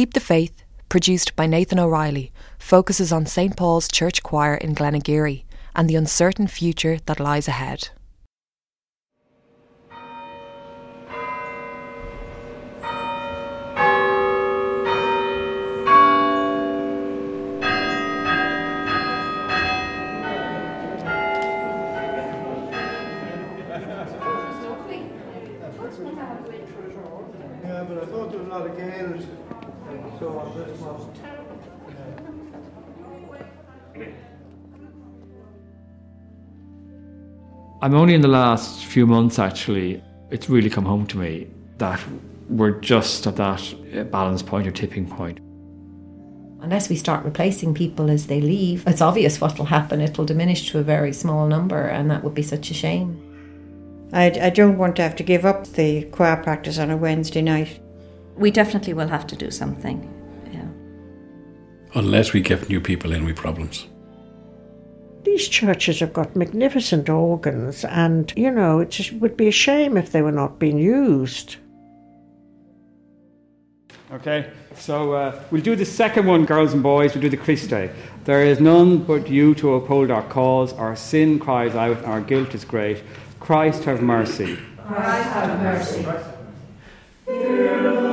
Keep the Faith, produced by Nathan O'Reilly, focuses on St Paul's Church Choir in Glenageary and the uncertain future that lies ahead. I'm only in the last few months actually, it's really come home to me that we're just at that uh, balance point or tipping point. Unless we start replacing people as they leave, it's obvious what will happen. It will diminish to a very small number, and that would be such a shame. I, I don't want to have to give up the choir practice on a Wednesday night. We definitely will have to do something. Yeah. Unless we get new people in with problems. These churches have got magnificent organs, and you know, it would be a shame if they were not being used. Okay, so uh, we'll do the second one, girls and boys. We'll do the Christe. There is none but you to uphold our cause. Our sin cries out, our guilt is great. Christ have mercy. Christ have mercy. Holy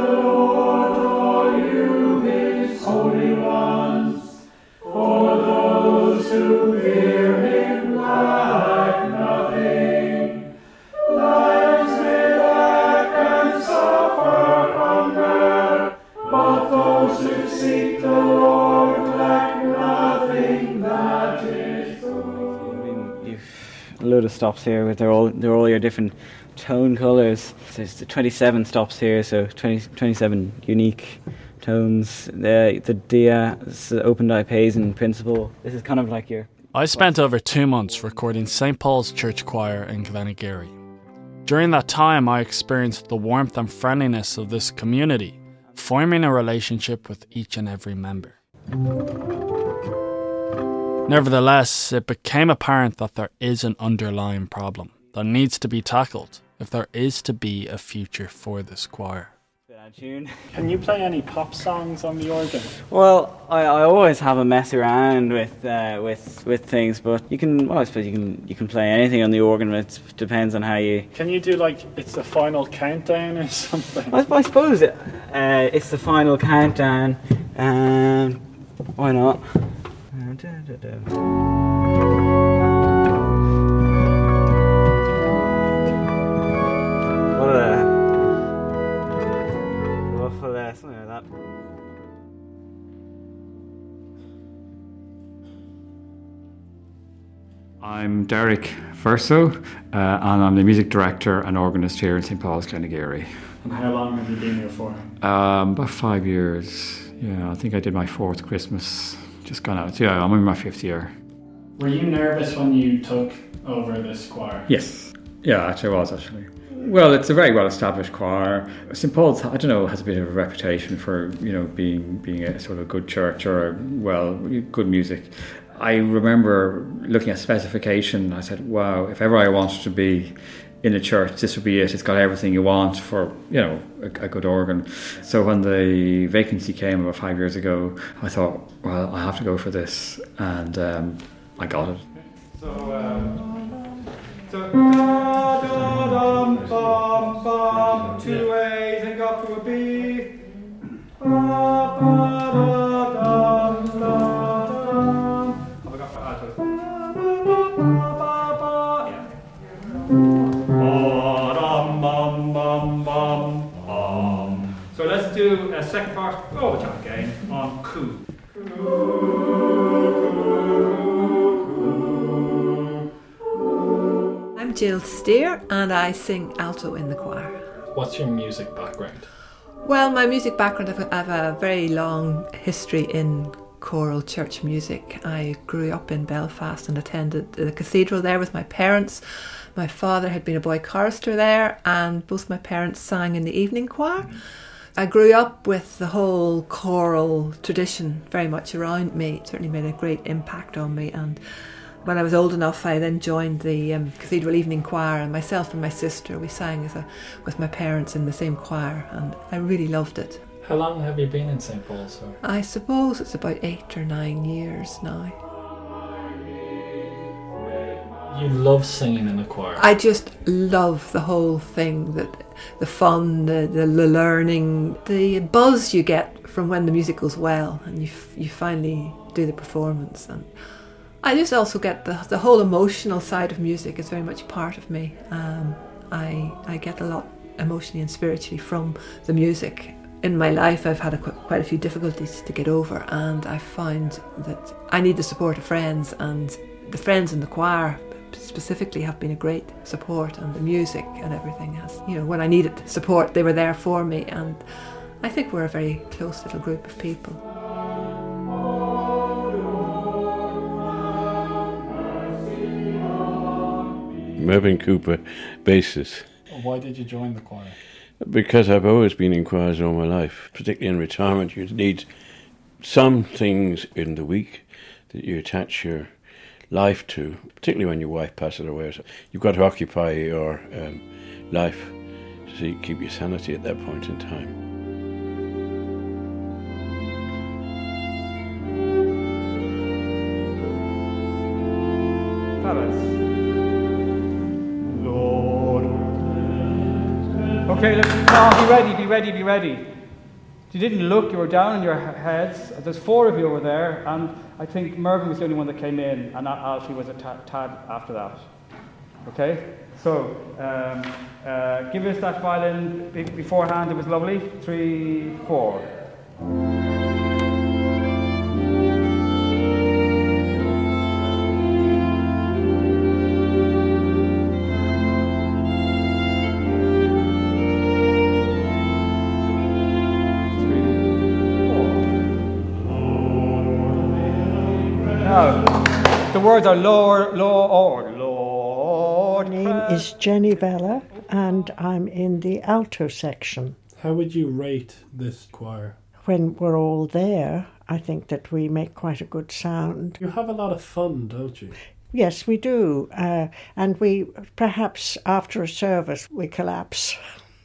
stops here, but they're all they're all your different tone colours. There's the 27 stops here, so 20, 27 unique tones. The the dia, it's the open diapason principle. This is kind of like your. I spent over two months recording St Paul's Church Choir in Glenageary. During that time, I experienced the warmth and friendliness of this community, forming a relationship with each and every member. Nevertheless, it became apparent that there is an underlying problem that needs to be tackled if there is to be a future for this choir. Tune. Can you play any pop songs on the organ? Well, I, I always have a mess around with uh, with with things, but you can. Well, I suppose you can you can play anything on the organ. It depends on how you. Can you do like it's the final countdown or something? I, I suppose it, uh, it's the final countdown. Um, why not? I'm Derek Verso, uh, and I'm the music director and organist here in St Paul's Glenageary. And how long have you been here for? Um, about five years. Yeah, I think I did my fourth Christmas just gone out. Yeah, I'm in my fifth year. Were you nervous when you took over this choir? Yes. Yeah, actually, I was actually. Well, it's a very well-established choir. St Paul's, I don't know, has a bit of a reputation for you know being being a sort of good church or well, good music. I remember looking at specification. I said, "Wow, if ever I wanted to be in a church, this would be it. It's got everything you want for you know a, a good organ." So when the vacancy came about five years ago, I thought, "Well, I have to go for this," and um, I got it. So, um, so da da dum bum bum, two A's and go up to a B. Ba, ba, da, second part overtime again on coup. I'm Jill Steer and I sing alto in the choir. What's your music background? Well, my music background, I've, I've a very long history in choral church music. I grew up in Belfast and attended the cathedral there with my parents. My father had been a boy chorister there, and both my parents sang in the evening choir. I grew up with the whole choral tradition very much around me. It certainly made a great impact on me. And when I was old enough, I then joined the um, Cathedral Evening Choir, and myself and my sister we sang as a, with my parents in the same choir, and I really loved it. How long have you been in St. Paul's? I suppose it's about eight or nine years now. You love singing in the choir. I just love the whole thing that the fun, the, the, learning, the buzz you get from when the music goes well and you, you finally do the performance. And I just also get the, the whole emotional side of music is very much part of me. Um, I, I get a lot emotionally and spiritually from the music. In my life, I've had a, quite a few difficulties to get over, and I find that I need the support of friends, and the friends in the choir specifically have been a great support and the music and everything has you know when I needed support they were there for me and I think we're a very close little group of people Mervyn Cooper, bassist. Why did you join the choir? Because I've always been in choirs all my life, particularly in retirement. You need some things in the week that you attach your life to, particularly when your wife passes away. So you've got to occupy your um, life you keep your sanity at that point in time. Okay, let's be ready, be ready, be ready. You didn't look, you were down on your heads. There's four of you over there, and I think Mervyn was the only one that came in, and Alfie was a tad, after that. Okay? So, um, uh, give us that violin be- beforehand, it was lovely. Three, four. Now, the Lord, Lord, Lord. My name is Jenny Vella, and I'm in the alto section. How would you rate this choir? When we're all there, I think that we make quite a good sound. You have a lot of fun, don't you? Yes, we do. Uh, and we perhaps after a service we collapse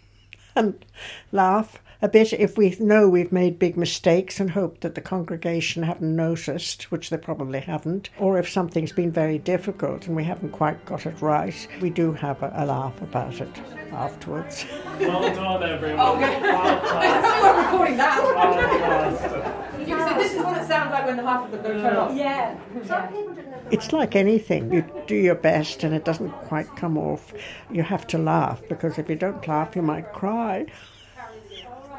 and laugh a bit if we know we've made big mistakes and hope that the congregation haven't noticed, which they probably haven't, or if something's been very difficult and we haven't quite got it right, we do have a, a laugh about it afterwards. Well done, everyone. Oh, Okay. Well done. We're recording that. You can this is what it sounds like when the half of them turn off. Yeah. It's like anything. You do your best and it doesn't quite come off. You have to laugh because if you don't laugh, you might cry. My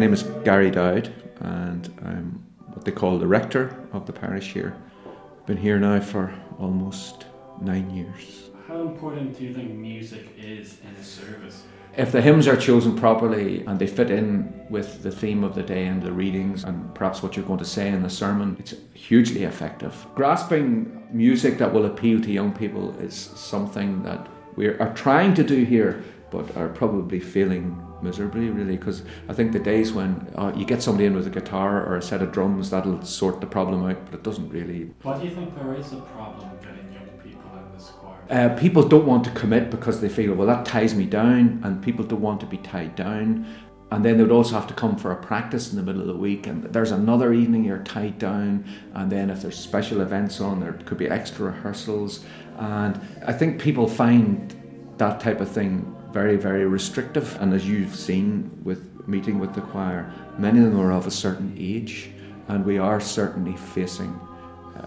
name is Gary Dowd, and I'm what they call the rector of the parish here. I've Been here now for almost nine years. How important do you think music is in a service? If the hymns are chosen properly and they fit in with the theme of the day and the readings and perhaps what you're going to say in the sermon, it's hugely effective. Grasping music that will appeal to young people is something that we are trying to do here, but are probably failing miserably, really, because I think the days when uh, you get somebody in with a guitar or a set of drums, that'll sort the problem out, but it doesn't really. Why do you think there is a problem getting young people in this choir? Uh, people don't want to commit because they feel, well, that ties me down, and people don't want to be tied down. And then they would also have to come for a practice in the middle of the week, and there's another evening you're tied down. And then if there's special events on, there could be extra rehearsals. And I think people find that type of thing very, very restrictive. And as you've seen with meeting with the choir, many of them are of a certain age, and we are certainly facing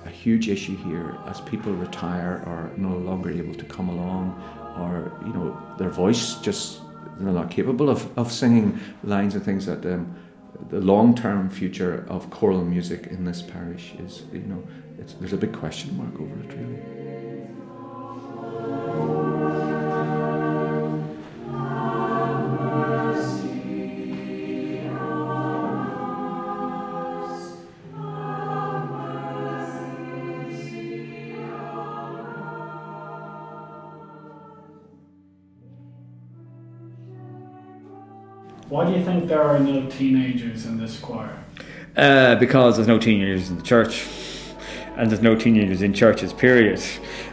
a huge issue here as people retire or no longer able to come along, or you know their voice just they're not capable of, of singing lines and things that um, the long term future of choral music in this parish is you know there's a big question mark over it really. Why do you think there are no teenagers in this choir? Uh, because there's no teenagers in the church, and there's no teenagers in churches, period.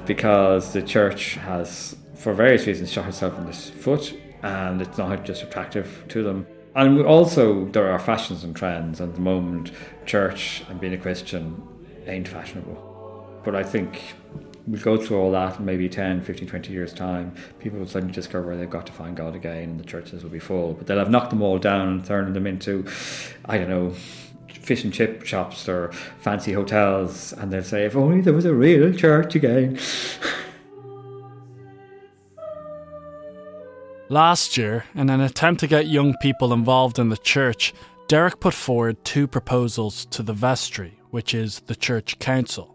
Because the church has, for various reasons, shot itself in the foot, and it's not just attractive to them. And also, there are fashions and trends, at the moment, church and being a Christian ain't fashionable. But I think we'll go through all that in maybe 10, 15, 20 years' time. People will suddenly discover they've got to find God again, and the churches will be full. But they'll have knocked them all down and turned them into, I don't know, fish and chip shops or fancy hotels, and they'll say, if only there was a real church again. Last year, in an attempt to get young people involved in the church, Derek put forward two proposals to the vestry, which is the church council.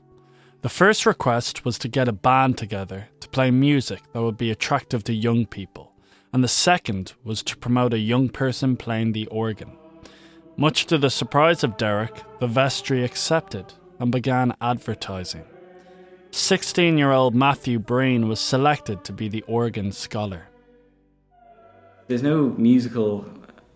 The first request was to get a band together to play music that would be attractive to young people, and the second was to promote a young person playing the organ. Much to the surprise of Derek, the vestry accepted and began advertising. 16 year old Matthew Breen was selected to be the organ scholar. There's no musical,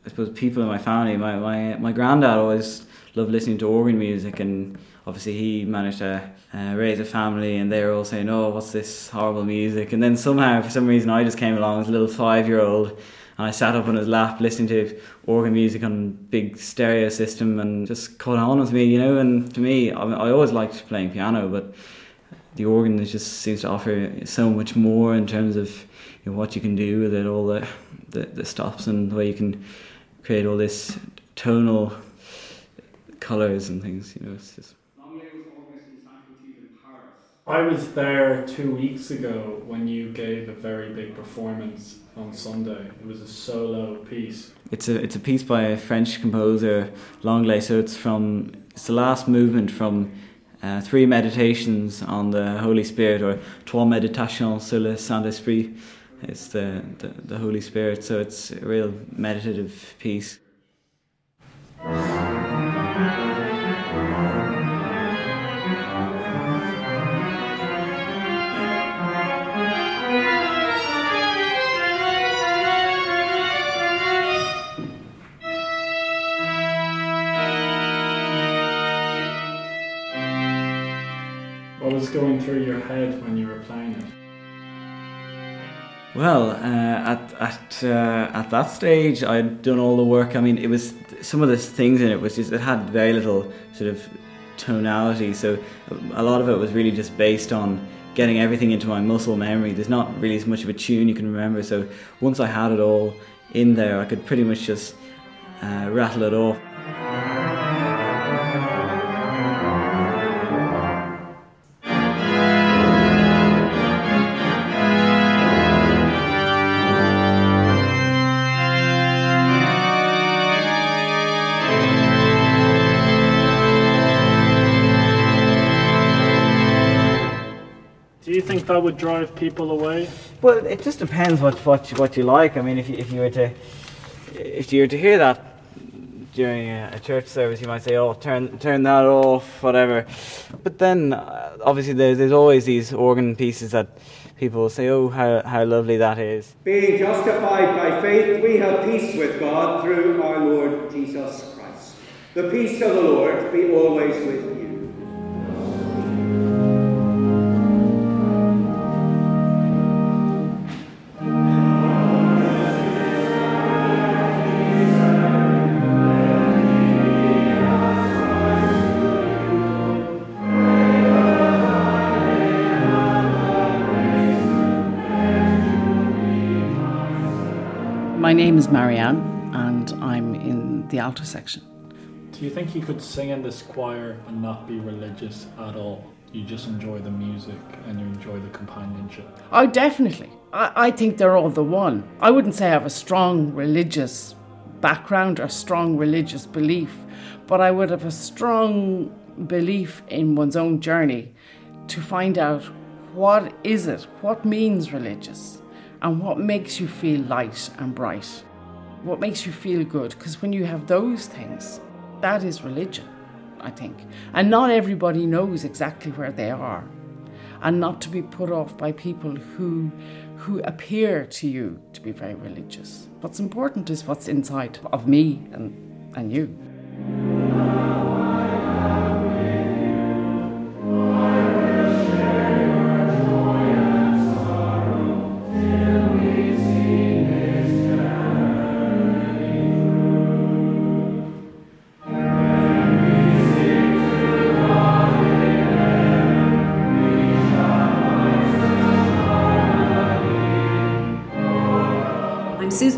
I suppose, people in my family. My, my, my granddad always loved listening to organ music, and obviously he managed to uh, raise a family, and they were all saying, "Oh, what's this horrible music?" And then somehow, for some reason, I just came along as a little five-year-old, and I sat up on his lap listening to organ music on big stereo system, and just caught on with me, you know. And to me, I, I always liked playing piano, but the organ just seems to offer so much more in terms of you know, what you can do with it, all the, the, the stops and the way you can create all this tonal colours and things. You know, it's just. I was there two weeks ago when you gave a very big performance on Sunday. It was a solo piece. It's a it's a piece by a French composer Langlais. So it's from it's the last movement from uh, three meditations on the Holy Spirit or trois méditations sur le Saint Esprit. It's the, the the Holy Spirit. So it's a real meditative piece. What was going through your head when you were playing it? Well, uh, at at uh, at that stage, I'd done all the work. I mean, it was some of the things in it was just it had very little sort of tonality. So a lot of it was really just based on getting everything into my muscle memory. There's not really as much of a tune you can remember. So once I had it all in there, I could pretty much just uh, rattle it off. Think that would drive people away? Well, it just depends what what you, what you like. I mean, if you, if you were to if you were to hear that during a, a church service, you might say, "Oh, turn turn that off," whatever. But then, uh, obviously, there's there's always these organ pieces that people will say, "Oh, how how lovely that is." Being justified by faith, we have peace with God through our Lord Jesus Christ. The peace of the Lord be always with you. Marianne, and I'm in the alto section. Do you think you could sing in this choir and not be religious at all? You just enjoy the music and you enjoy the companionship. Oh, definitely. I, I think they're all the one. I wouldn't say I have a strong religious background or strong religious belief, but I would have a strong belief in one's own journey to find out what is it, what means religious, and what makes you feel light and bright, what makes you feel good. Because when you have those things, that is religion, I think. And not everybody knows exactly where they are. and not to be put off by people who who appear to you to be very religious. What's important is what's inside of me and, and you.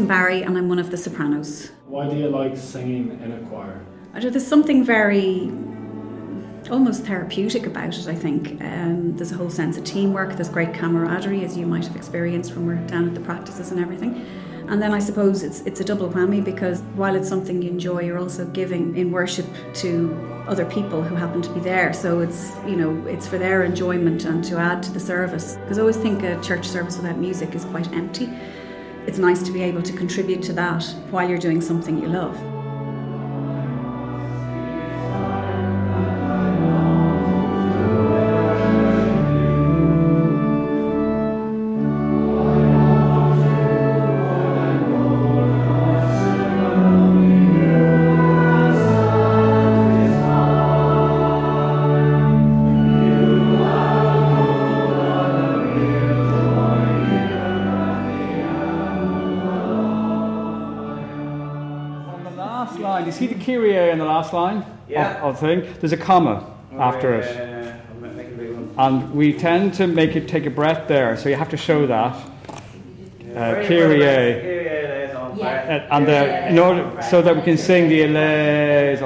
Barry and I'm one of the sopranos. Why do you like singing in a choir? I don't- There's something very almost therapeutic about it, I think. Um, there's a whole sense of teamwork, there's great camaraderie, as you might have experienced when we're down at the practices and everything. And then I suppose it's, it's a double whammy because while it's something you enjoy, you're also giving in worship to other people who happen to be there. So it's, you know, it's for their enjoyment and to add to the service. Because I always think a church service without music is quite empty. It's nice to be able to contribute to that while you're doing something you love. In the last line Yeah. of, of the thing? There's a comma after it. And we tend to make it take a breath there, so you have to show that. Uh, Kyrie. Uh, and the, in order, so that we can sing the Elais.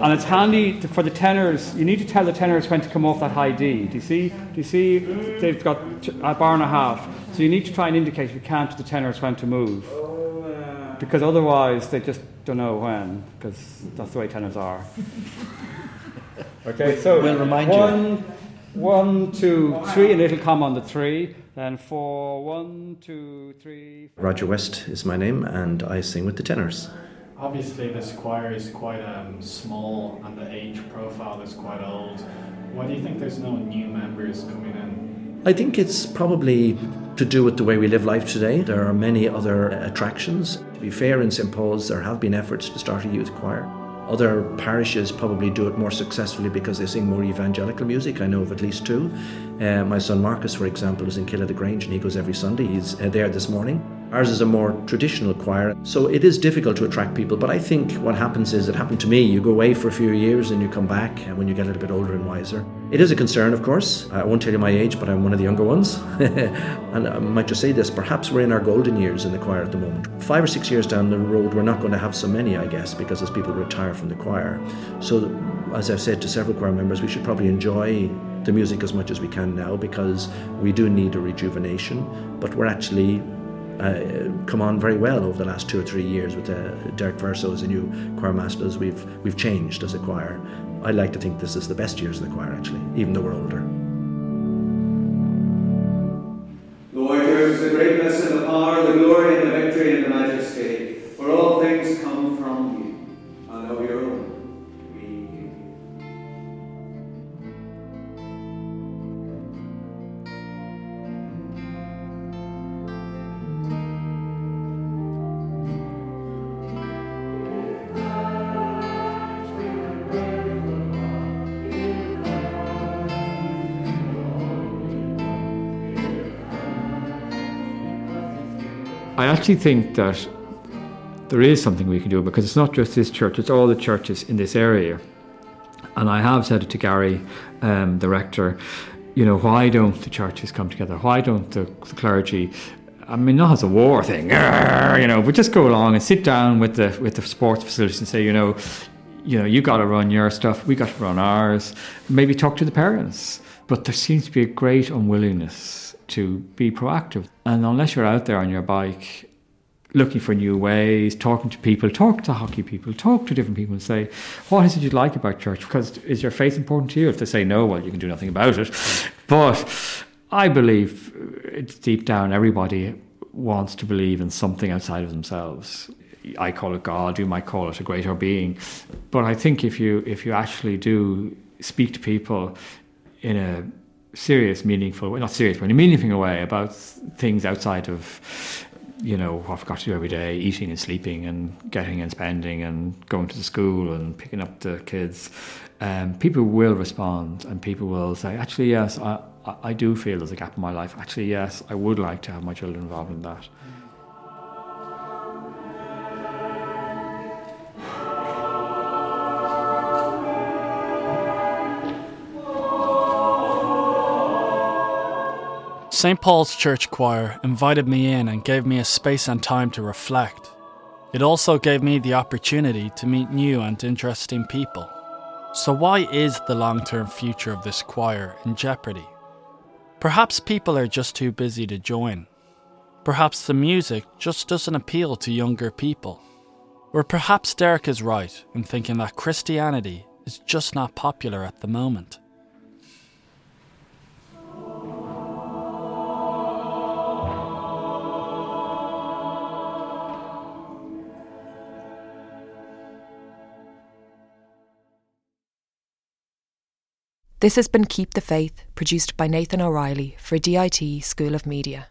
And it's handy to, for the tenors. You need to tell the tenors when to come off that high D. Do you see? Do you see? They've got a bar and a half. So you need to try and indicate, if you can't, to the tenors when to move. Because otherwise, they just don't know when. Because that's the way tenors are. Okay, so We'll remind you. one, one, two, three, and it'll come on the three. Then four, one, two, three. Roger West is my name, and I sing with the tenors. Obviously, this choir is quite um, small and the age profile is quite old. Why do you think there's no new members coming in? I think it's probably to do with the way we live life today. There are many other attractions. To be fair, in St. Paul's, there have been efforts to start a youth choir. Other parishes probably do it more successfully because they sing more evangelical music. I know of at least two. Uh, my son Marcus, for example, is in Kill o' the Grange and he goes every Sunday. He's uh, there this morning. Ours is a more traditional choir, so it is difficult to attract people. But I think what happens is, it happened to me. You go away for a few years and you come back and when you get a little bit older and wiser. It is a concern, of course. I won't tell you my age, but I'm one of the younger ones. and I might just say this perhaps we're in our golden years in the choir at the moment. Five or six years down the road, we're not going to have so many, I guess, because as people retire from the choir. So, as I've said to several choir members, we should probably enjoy the music as much as we can now because we do need a rejuvenation, but we're actually uh, come on very well over the last two or three years with uh, Derek Verso as a new choir master. As we've we've changed as a choir. I like to think this is the best years of the choir actually, even though we're older. Actually think that there is something we can do because it's not just this church, it's all the churches in this area. And I have said it to Gary, um, the rector, you know, why don't the churches come together? Why don't the, the clergy? I mean, not as a war thing, you know, but just go along and sit down with the with the sports facilities and say, you know, you know, you got to run your stuff, we got to run ours. Maybe talk to the parents. But there seems to be a great unwillingness to be proactive. And unless you're out there on your bike, looking for new ways, talking to people, talk to hockey people, talk to different people and say, what is it you like about church? Because is your faith important to you? If they say no, well, you can do nothing about it. But I believe uh, it's deep down, everybody wants to believe in something outside of themselves. I call it God, you might call it a greater being. But I think if you if you actually do speak to people in a serious, meaningful, way not serious, but in a meaningful way about things outside of, you know, what I've got to do every day, eating and sleeping and getting and spending and going to the school and picking up the kids, um, people will respond and people will say, actually, yes, I, I do feel there's a gap in my life. Actually, yes, I would like to have my children involved in that. St. Paul's Church Choir invited me in and gave me a space and time to reflect. It also gave me the opportunity to meet new and interesting people. So, why is the long term future of this choir in jeopardy? Perhaps people are just too busy to join. Perhaps the music just doesn't appeal to younger people. Or perhaps Derek is right in thinking that Christianity is just not popular at the moment. This has been Keep the Faith, produced by Nathan O'Reilly for DIT School of Media.